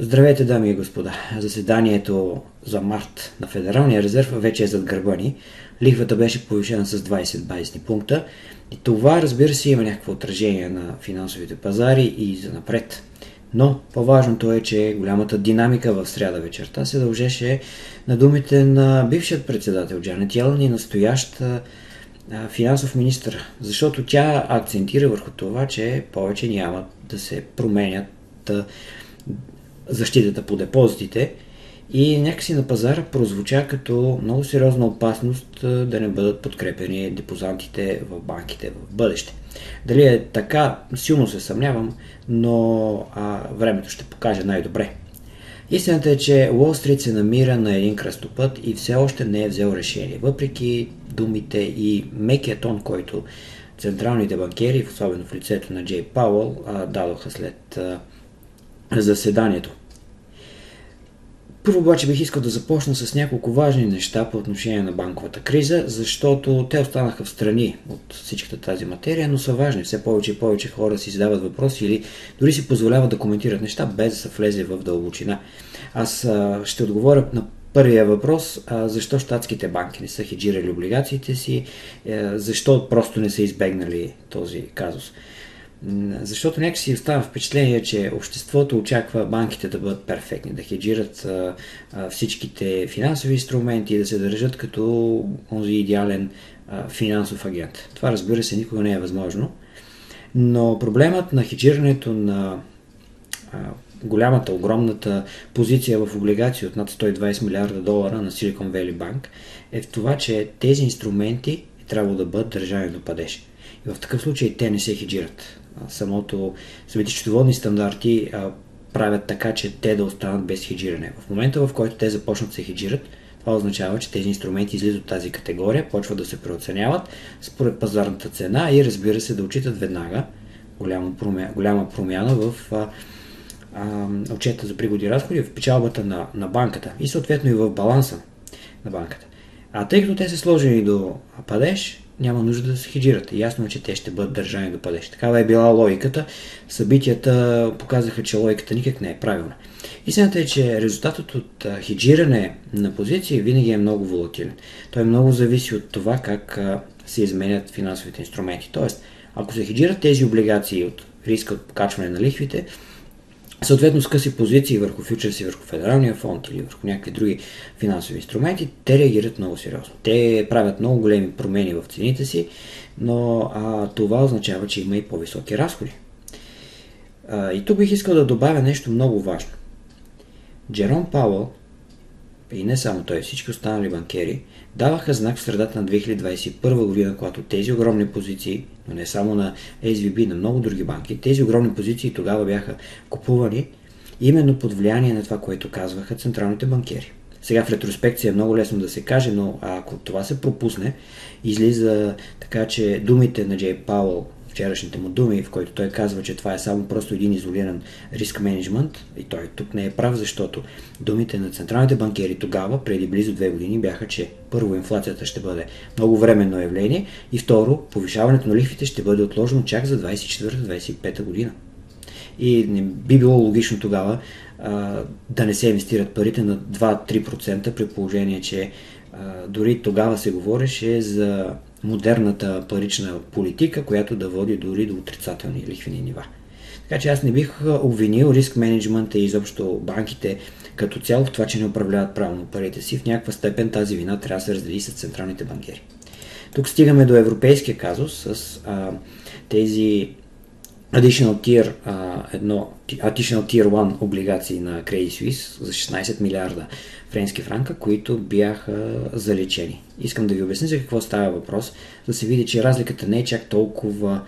Здравейте, дами и господа! Заседанието за март на Федералния резерв вече е зад гърба ни. Лихвата беше повишена с 20 базисни пункта и това, разбира се, има някакво отражение на финансовите пазари и за напред. Но по-важното е, че голямата динамика в сряда вечерта се дължеше на думите на бившият председател Джанет Йелън и настоящ финансов министр, защото тя акцентира върху това, че повече няма да се променят защитата по депозитите и някакси на пазара прозвуча като много сериозна опасност да не бъдат подкрепени депозантите в банките в бъдеще. Дали е така, силно се съмнявам, но а, времето ще покаже най-добре. Истината е, че Уолл Стрит се намира на един кръстопът и все още не е взел решение, въпреки думите и мекия тон, който централните банкери, особено в лицето на Джей Пауъл, дадоха след заседанието. Първо обаче бих искал да започна с няколко важни неща по отношение на банковата криза, защото те останаха в страни от всичката тази материя, но са важни. Все повече и повече хора си задават въпроси или дори си позволяват да коментират неща, без да са влезли в дълбочина. Аз а, ще отговоря на първия въпрос, а, защо щатските банки не са хеджирали облигациите си, а, е, защо просто не са избегнали този казус. Защото някакси остава впечатление, че обществото очаква банките да бъдат перфектни, да хеджират а, а, всичките финансови инструменти да се държат като онзи идеален а, финансов агент. Това разбира се никога не е възможно. Но проблемът на хеджирането на голямата, огромната позиция в облигации от над 120 милиарда долара на Silicon Valley Bank е в това, че тези инструменти трябвало да бъдат държани до падеж. И в такъв случай те не се хеджират самото, самите счетоводни стандарти а, правят така, че те да останат без хеджиране. В момента, в който те започнат да се хеджират, това означава, че тези инструменти излизат от тази категория, почват да се преоценяват според пазарната цена и разбира се да отчитат веднага голяма промяна, голяма промяна в а, а, отчета за пригоди разходи, в печалбата на, на банката и съответно и в баланса на банката. А тъй като те са сложени до падеж, няма нужда да се хеджират. Ясно е, че те ще бъдат държани до падеж. Такава е била логиката. Събитията показаха, че логиката никак не е правилна. Истината е, че резултатът от хеджиране на позиции винаги е много волатилен. Той много зависи от това как се изменят финансовите инструменти. Тоест, ако се хеджират тези облигации от риска от покачване на лихвите, Съответно, с къси позиции върху фьючерси, върху федералния фонд или върху някакви други финансови инструменти, те реагират много сериозно. Те правят много големи промени в цените си, но а, това означава, че има и по-високи разходи. А, и тук бих искал да добавя нещо много важно. Джером Пауъл и не само той, всички останали банкери, даваха знак в средата на 2021 година, когато тези огромни позиции, но не само на SVB, на много други банки, тези огромни позиции тогава бяха купувани именно под влияние на това, което казваха централните банкери. Сега в ретроспекция е много лесно да се каже, но ако това се пропусне, излиза така, че думите на Джей Пауъл вчерашните му думи, в който той казва, че това е само просто един изолиран риск менеджмент, и той тук не е прав, защото думите на централните банкери тогава, преди близо две години, бяха, че първо инфлацията ще бъде много временно явление и второ, повишаването на лихвите ще бъде отложено чак за 24-25 година. И не би било логично тогава а, да не се инвестират парите на 2-3% при положение, че а, дори тогава се говореше за модерната парична политика, която да води дори до отрицателни лихвени нива. Така че аз не бих обвинил риск менеджмента и изобщо банките като цяло в това, че не управляват правилно парите си. В някаква степен тази вина трябва да се раздели с централните банкери. Тук стигаме до европейския казус с а, тези Additional Tier, едно, Additional Tier 1 облигации на Credit Suisse за 16 милиарда френски франка, които бяха залечени. Искам да ви обясня за какво става въпрос, да се види, че разликата не е чак толкова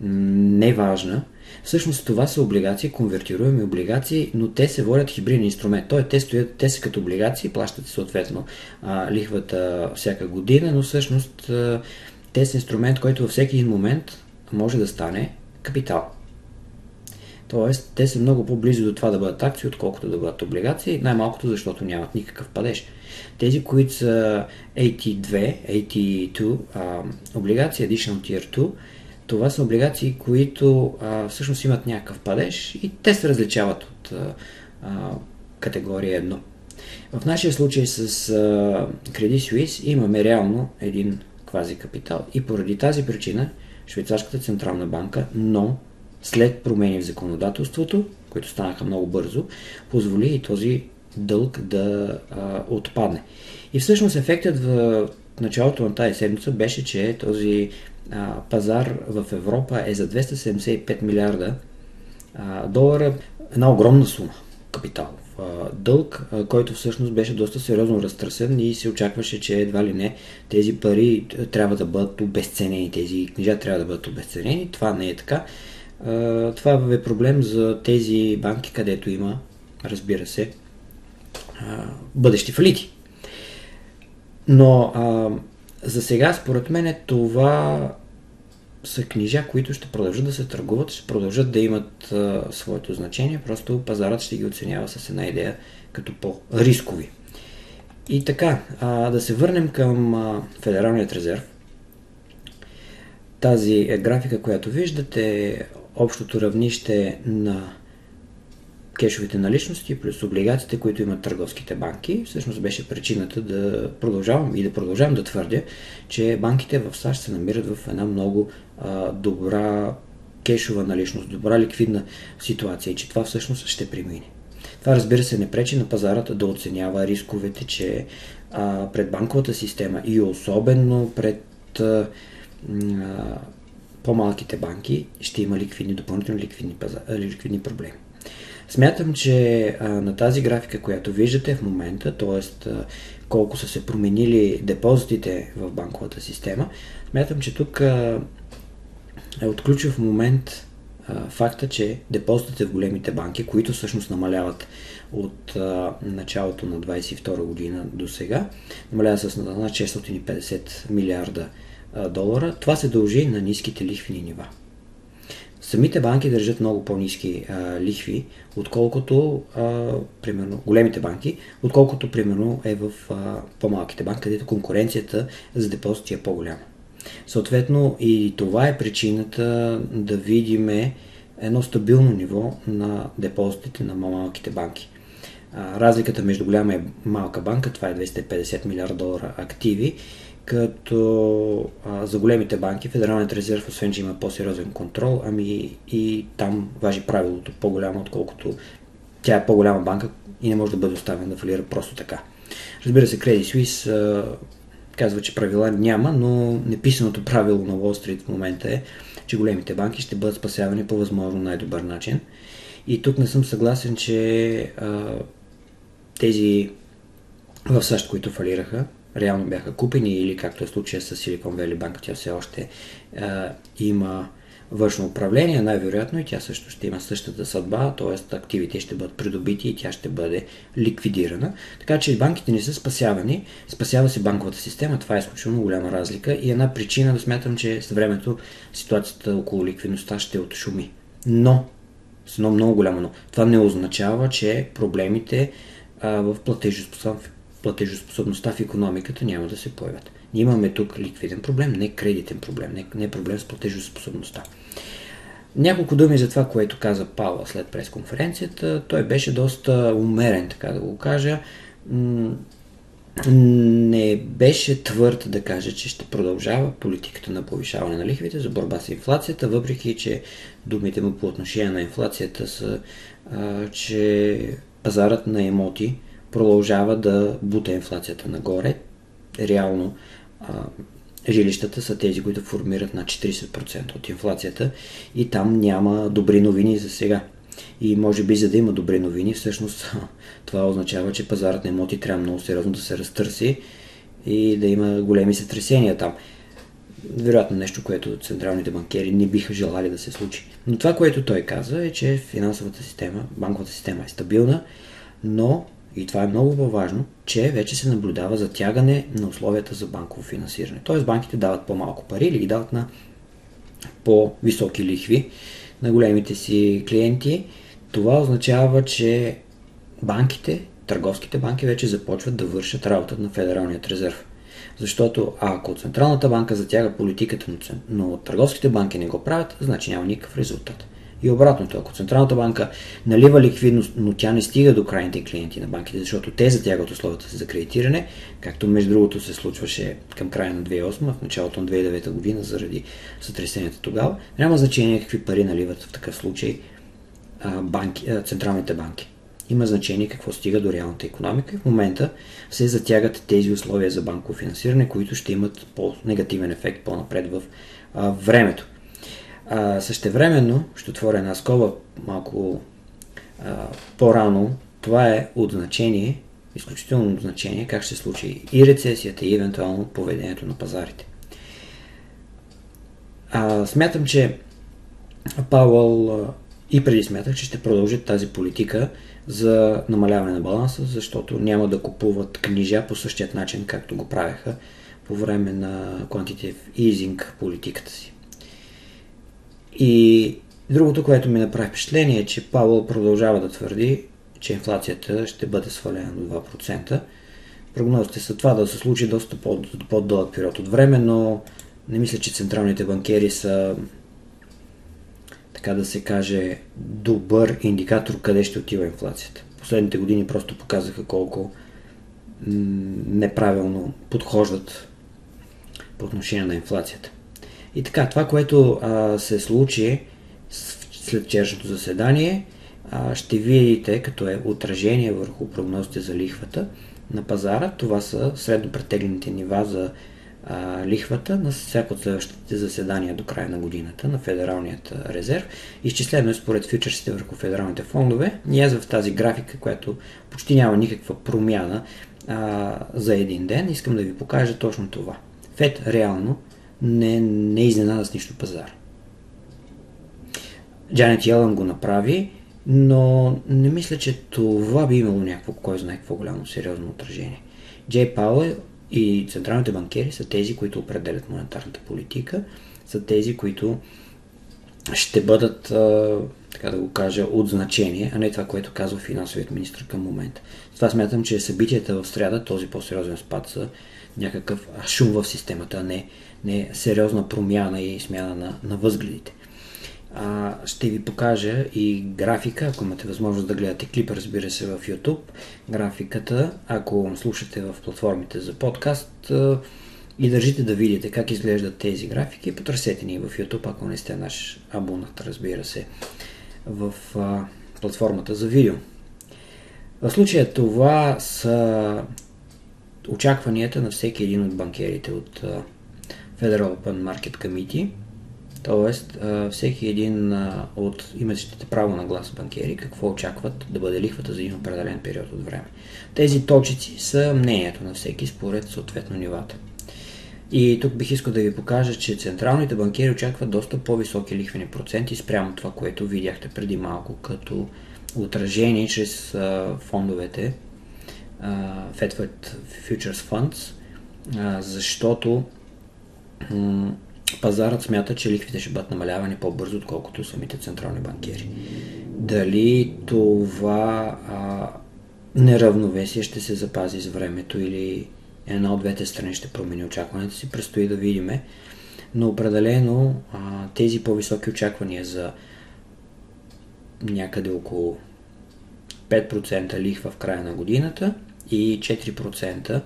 неважна. Всъщност това са облигации, конвертируеми облигации, но те се водят хибриден инструмент. Тоест те, стоят, те са като облигации, плащат съответно а, лихвата всяка година, но всъщност а, те са инструмент, който във всеки един момент може да стане капитал. Тоест, те са много по-близо до това да бъдат акции, отколкото да бъдат облигации, най-малкото защото нямат никакъв падеж. Тези, които са AT2, AT2, а, облигации Additional Tier 2, това са облигации, които а, всъщност имат някакъв падеж и те се различават от а, а, категория 1. В нашия случай с а, Credit Suisse имаме реално един квази капитал и поради тази причина Швейцарската централна банка, но след промени в законодателството, които станаха много бързо, позволи и този дълг да а, отпадне. И всъщност ефектът в началото на тази седмица беше, че този а, пазар в Европа е за 275 милиарда а, долара, една огромна сума капитал. Дълг, който всъщност беше доста сериозно разтърсен и се очакваше, че едва ли не тези пари трябва да бъдат обесценени, тези книжа трябва да бъдат обесценени. Това не е така. Това е проблем за тези банки, където има, разбира се, бъдещи фалити. Но за сега, според мен, това са книжа, които ще продължат да се търгуват, ще продължат да имат а, своето значение, просто пазарът ще ги оценява с една идея като по-рискови. И така, а, да се върнем към а, Федералният резерв. Тази е графика, която виждате, общото равнище на кешовите наличности плюс облигациите, които имат търговските банки, всъщност беше причината да продължавам и да продължавам да твърдя, че банките в САЩ се намират в една много а, добра кешова наличност, добра ликвидна ситуация и че това всъщност ще премине. Това разбира се не пречи на пазарата да оценява рисковете, че а, пред банковата система и особено пред а, а, по-малките банки ще има ликвидни, допълнителни ликвидни, пазар, ликвидни проблеми. Смятам, че на тази графика, която виждате в момента, т.е. колко са се променили депозитите в банковата система, смятам, че тук е от ключов момент факта, че депозитите в големите банки, които всъщност намаляват от началото на 22 година до сега, намаляват с над 650 милиарда долара, това се дължи на ниските лихвени нива. Самите банки държат много по-низки а, лихви, отколкото, а, примерно, големите банки, отколкото, примерно, е в а, по-малките банки, където конкуренцията за депозити е по-голяма. Съответно, и това е причината да видим едно стабилно ниво на депозитите на малките банки. А, разликата между голяма и малка банка, това е 250 милиарда долара активи, като а, за големите банки Федералният резерв, освен че има по-сериозен контрол, ами и там важи правилото по-голямо, отколкото тя е по-голяма банка и не може да бъде оставена да фалира просто така. Разбира се, Credit Suisse а, казва, че правила няма, но неписаното правило на Wall Street в момента е, че големите банки ще бъдат спасявани по възможно най-добър начин. И тук не съм съгласен, че а, тези в САЩ, които фалираха, реално бяха купени или както е случая с Silicon Valley Bank, тя все още а, има външно управление, най-вероятно и тя също ще има същата съдба, т.е. активите ще бъдат придобити и тя ще бъде ликвидирана. Така че банките не са спасявани, спасява се банковата система, това е изключително голяма разлика и една причина да смятам, че с времето ситуацията около ликвидността ще отшуми. Но, с едно много голямо но, това не означава, че проблемите а, в платежоспособност платежоспособността в економиката няма да се появят. Ние имаме тук ликвиден проблем, не кредитен проблем, не, не проблем с платежоспособността. Няколко думи за това, което каза Павла след пресконференцията. Той беше доста умерен, така да го кажа. Не беше твърд да каже, че ще продължава политиката на повишаване на лихвите за борба с инфлацията, въпреки че думите му по отношение на инфлацията са, че пазарът на емоти продължава да бута инфлацията нагоре. Реално а, жилищата са тези, които формират на 40% от инфлацията и там няма добри новини за сега. И може би за да има добри новини, всъщност това означава, че пазарът на имоти трябва много сериозно да се разтърси и да има големи сътресения там. Вероятно нещо, което централните банкери не биха желали да се случи. Но това, което той каза е, че финансовата система, банковата система е стабилна, но и това е много по-важно, че вече се наблюдава затягане на условията за банково финансиране. Тоест банките дават по-малко пари или ги дават на по-високи лихви на големите си клиенти. Това означава, че банките, търговските банки вече започват да вършат работата на Федералният резерв. Защото ако Централната банка затяга политиката, но търговските банки не го правят, значи няма никакъв резултат. И обратното, ако Централната банка налива ликвидност, но тя не стига до крайните клиенти на банките, защото те затягат условията си за кредитиране, както между другото се случваше към края на 2008, в началото на 2009 година, заради сътресенията тогава, няма значение какви пари наливат в такъв случай банки, централните банки. Има значение какво стига до реалната економика. В момента се затягат тези условия за банково финансиране, които ще имат по-негативен ефект по-напред в времето. А, същевременно, ще отворя една скоба малко а, по-рано, това е от значение, изключително от значение, как ще случи и рецесията, и евентуално поведението на пазарите. А, смятам, че Пауъл и преди смятах, че ще продължат тази политика за намаляване на баланса, защото няма да купуват книжа по същият начин, както го правеха по време на quantitative easing политиката си. И другото, което ми направи впечатление е, че Павел продължава да твърди, че инфлацията ще бъде свалена до 2%. Прогнозите са това да се случи доста по-дълъг период от време, но не мисля, че централните банкери са така да се каже, добър индикатор къде ще отива инфлацията. Последните години просто показаха колко неправилно подхождат по отношение на инфлацията. И така, това, което а, се случи след вчерашното заседание, а, ще видите като е отражение върху прогнозите за лихвата на пазара. Това са средно претеглените нива за а, лихвата на всяко от следващите заседания до края на годината на Федералният резерв. Изчислено е според фьючерсите върху федералните фондове. И аз в тази графика, която почти няма никаква промяна а, за един ден, искам да ви покажа точно това. Фед реално не, не изненада с нищо пазар. Джанет Ялън го направи, но не мисля, че това би имало някакво, кой знае какво голямо сериозно отражение. Джей Пауъл и централните банкери са тези, които определят монетарната политика, са тези, които ще бъдат, така да го кажа, от значение, а не това, което казва финансовият министр към момента. Това смятам, че събитията в среда, този по-сериозен спад са някакъв шум в системата, а не, не сериозна промяна и смяна на, на възгледите. А, ще ви покажа и графика, ако имате възможност да гледате клип, разбира се, в YouTube. Графиката, ако слушате в платформите за подкаст и държите да видите как изглеждат тези графики, потърсете ни в YouTube, ако не сте наш абонат, разбира се, в а, платформата за видео. В случая това са очакванията на всеки един от банкерите от Federal Open Market Committee – Тоест, всеки един от имащите право на глас банкери какво очакват да бъде лихвата за един определен период от време. Тези точици са мнението на всеки според съответно нивата. И тук бих искал да ви покажа, че централните банкери очакват доста по-високи лихвени проценти спрямо това, което видяхте преди малко като отражение чрез фондовете Fed Futures Funds, защото пазарът смята, че лихвите ще бъдат намалявани по-бързо, отколкото самите централни банкери. Дали това а, неравновесие ще се запази с времето или една от двете страни ще промени очакването си, предстои да видим. Но определено а, тези по-високи очаквания за някъде около 5% лихва в края на годината и 4%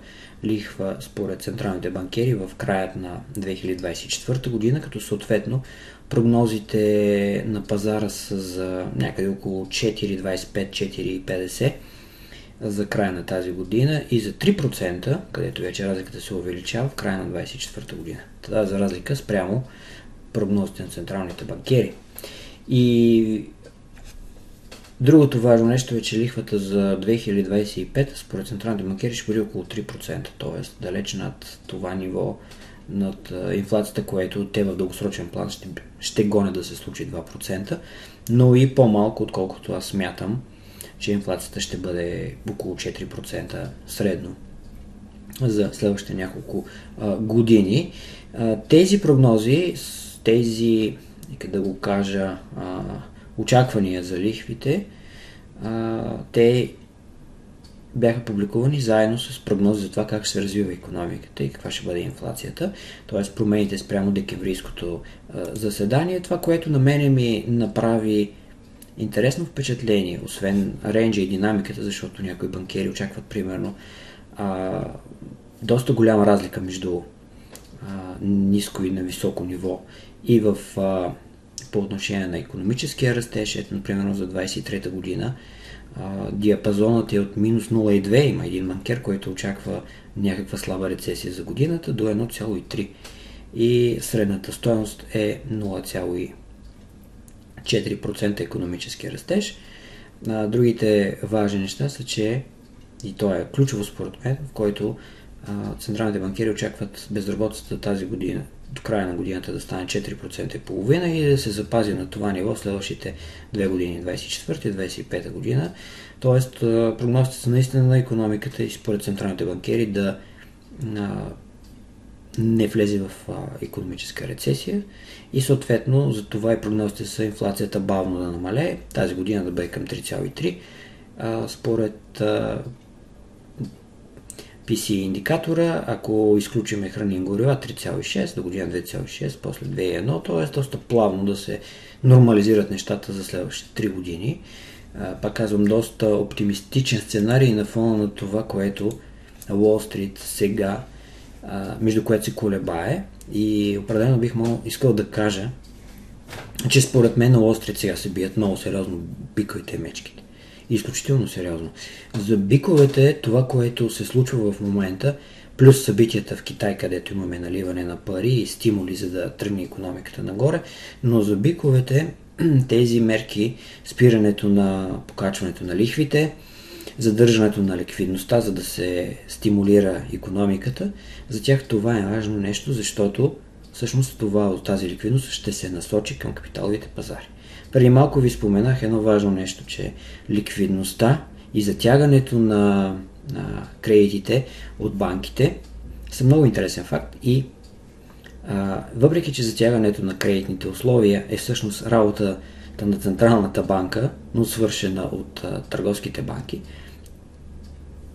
лихва според централните банкери в краят на 2024 година, като съответно прогнозите на пазара са за някъде около 4,25-4,50 за края на тази година и за 3%, където вече разликата се увеличава в края на 2024 година. Това за разлика спрямо прогнозите на централните банкери. И Другото важно нещо е, че лихвата за 2025 според централните банкери ще бъде около 3%, т.е. далеч над това ниво, над инфлацията, което те в дългосрочен план ще, ще гонят да се случи 2%, но и по-малко, отколкото аз смятам, че инфлацията ще бъде около 4% средно за следващите няколко а, години. А, тези прогнози, тези, нека да го кажа, а, очаквания за лихвите, а, те бяха публикувани заедно с прогнози за това как ще се развива економиката и каква ще бъде инфлацията, т.е. промените спрямо декемврийското заседание. Това, което на мене ми направи интересно впечатление, освен рейнджа и динамиката, защото някои банкери очакват примерно а, доста голяма разлика между а, ниско и на високо ниво. И в а, по отношение на економическия растеж, ето, например, за 23-та година, а, диапазонът е от минус 0,2, има един банкер, който очаква някаква слаба рецесия за годината, до 1,3 и средната стоеност е 0,4% економически растеж. А, другите важни неща са, че и то е ключово според мен, в който а, централните банкери очакват безработицата тази година, до края на годината да стане 4% и половина и да се запази на това ниво в следващите две години, 24 и 25 година. Тоест, прогнозите са наистина на економиката и според централните банкери да а, не влезе в а, економическа рецесия и съответно за това и прогнозите са инфлацията бавно да намалее, тази година да бъде към 3,3. А, според а, PC индикатора, ако изключиме храни и горива 3,6, до година 2,6, после 2,1, т.е. доста плавно да се нормализират нещата за следващите 3 години. Пак казвам, доста оптимистичен сценарий на фона на това, което Wall Street сега, между което се колебае. И определено бих мол, искал да кажа, че според мен на Street сега се бият много сериозно биковите мечките изключително сериозно. За биковете това, което се случва в момента, плюс събитията в Китай, където имаме наливане на пари и стимули, за да тръгне економиката нагоре, но за биковете тези мерки, спирането на покачването на лихвите, задържането на ликвидността, за да се стимулира економиката, за тях това е важно нещо, защото всъщност това от тази ликвидност ще се насочи към капиталовите пазари. Преди малко ви споменах едно важно нещо, че ликвидността и затягането на, на кредитите от банките са много интересен факт и а, въпреки, че затягането на кредитните условия е всъщност работата на Централната банка, но свършена от а, търговските банки,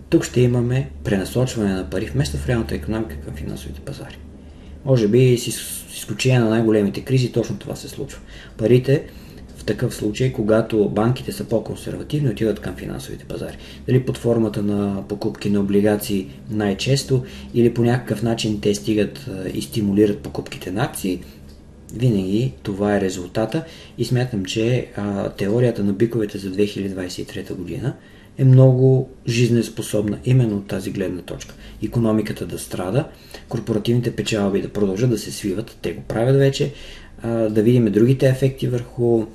тук ще имаме пренасочване на пари вместо в реалната економика към финансовите пазари. Може би с изключение на най-големите кризи точно това се случва. Парите такъв случай, когато банките са по-консервативни, отиват към финансовите пазари. Дали под формата на покупки на облигации най-често или по някакъв начин те стигат и стимулират покупките на акции, винаги това е резултата и смятам, че а, теорията на биковете за 2023 година е много жизнеспособна именно от тази гледна точка. Економиката да страда, корпоративните печалби да продължат да се свиват, те го правят вече, да видим другите ефекти върху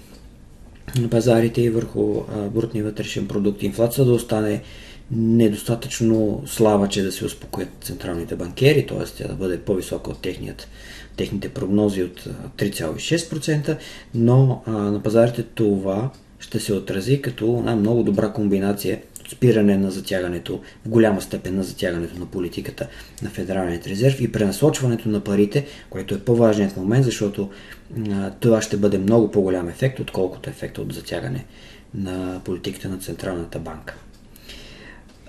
пазарите и върху брутния вътрешен продукт. Инфлацията да остане недостатъчно слаба, че да се успокоят централните банкери, т.е. тя да бъде по-висока от техният, техните прогнози от 3,6%, но а, на пазарите това ще се отрази като една много добра комбинация спиране на затягането, в голяма степен на затягането на политиката на Федералният резерв и пренасочването на парите, което е по-важният момент, защото а, това ще бъде много по-голям ефект, отколкото ефект от затягане на политиката на Централната банка.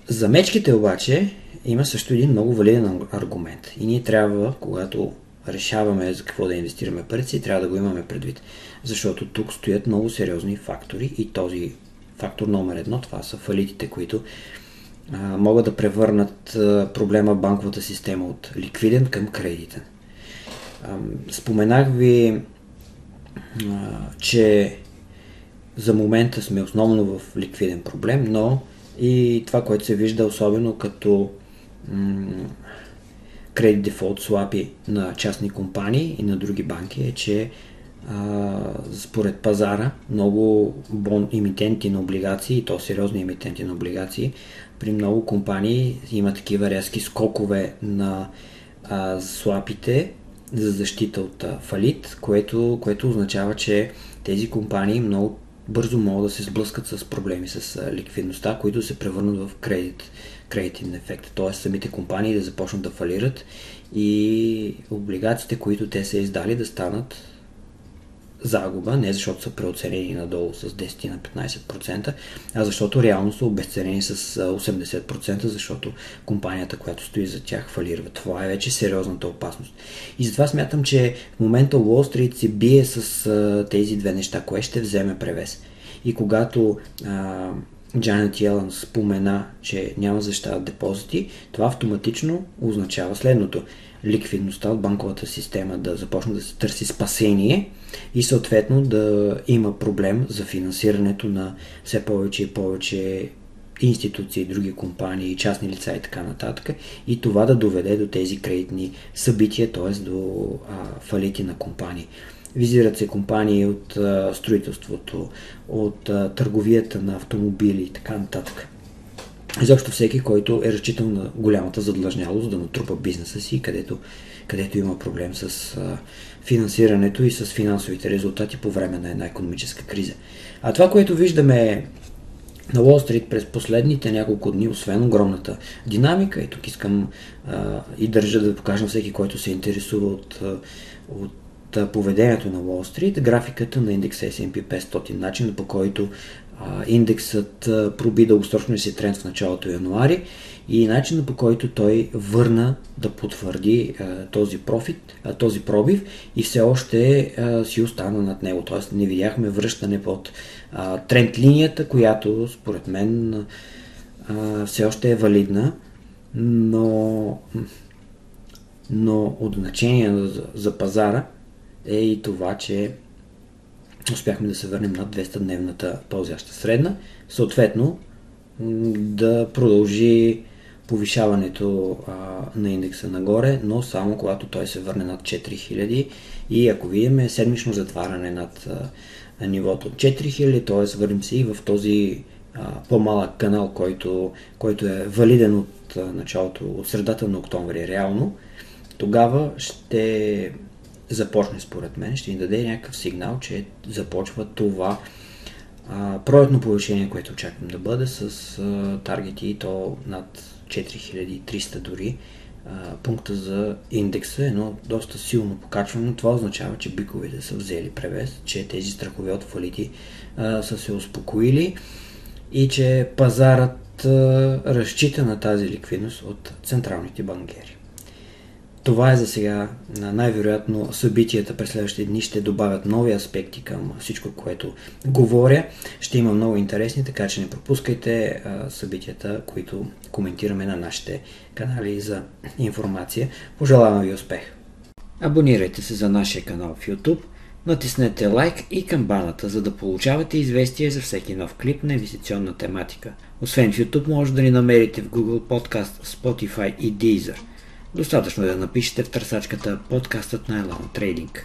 За мечките обаче има също един много валиден аргумент и ние трябва, когато решаваме за какво да инвестираме парите си, трябва да го имаме предвид. Защото тук стоят много сериозни фактори и този фактор номер едно, това са фалитите, които а, могат да превърнат а, проблема банковата система от ликвиден към кредитен. А, споменах ви, а, че за момента сме основно в ликвиден проблем, но и това, което се вижда особено като кредит дефолт слапи на частни компании и на други банки е, че а, според пазара много бон, имитенти на облигации, и то сериозни имитенти на облигации, при много компании има такива резки скокове на а, слапите за защита от а, фалит, което, което означава, че тези компании много бързо могат да се сблъскат с проблеми с ликвидността, които се превърнат в кредит, кредитен ефект. Т.е. самите компании да започнат да фалират и облигациите, които те са издали да станат загуба, не защото са преоценени надолу с 10 на 15%, а защото реално са обесценени с 80%, защото компанията, която стои за тях, фалирва. Това е вече сериозната опасност. И затова смятам, че в момента Wall Street се бие с тези две неща, кое ще вземе превес. И когато а, Джанет Йелън спомена, че няма защита депозити, това автоматично означава следното. Ликвидността от банковата система да започне да се търси спасение и съответно да има проблем за финансирането на все повече и повече институции, други компании, частни лица и така нататък. И това да доведе до тези кредитни събития, т.е. до а, фалити на компании. Визират се компании от а, строителството, от а, търговията на автомобили и така нататък. Изобщо всеки, който е разчитал на голямата задлъжнялост да натрупа бизнеса си, където, където има проблем с а, финансирането и с финансовите резултати по време на една економическа криза. А това, което виждаме на Уолл Стрит през последните няколко дни, освен огромната динамика, и тук искам а, и държа да покажа всеки, който се интересува от, от поведението на Уолл Стрит, графиката на индекса S&P 500, начин по който а, индексът а, проби дългосрочния си тренд в началото януари и начина по който той върна да потвърди а, този профит, а, този пробив и все още а, си остана над него. Тоест не видяхме връщане под а, тренд линията, която според мен а, все още е валидна, но, но от значение за, за пазара е и това, че успяхме да се върнем над 200-дневната ползяща средна. Съответно, да продължи повишаването а, на индекса нагоре, но само когато той се върне над 4000 и ако видим седмично затваряне над а, нивото от 4000, т.е. върнем се и в този а, по-малък канал, който, който е валиден от а, началото, от средата на октомври реално, тогава ще започне според мен, ще ни даде някакъв сигнал, че започва това а, пролетно повишение, което очаквам да бъде с а, таргети и то над 4300 дори а, пункта за индекса, едно доста силно покачване, но това означава, че биковете са взели превес, че тези страхове от фалити а, са се успокоили и че пазарът а, разчита на тази ликвидност от централните банкери. Това е за сега. Най-вероятно събитията през следващите дни ще добавят нови аспекти към всичко, което говоря. Ще има много интересни, така че не пропускайте събитията, които коментираме на нашите канали за информация. Пожелавам ви успех! Абонирайте се за нашия канал в YouTube, натиснете лайк и камбаната, за да получавате известия за всеки нов клип на инвестиционна тематика. Освен в YouTube, може да ни намерите в Google Podcast, Spotify и Deezer – Достатъчно е да напишете в търсачката подкастът на Elon Trading.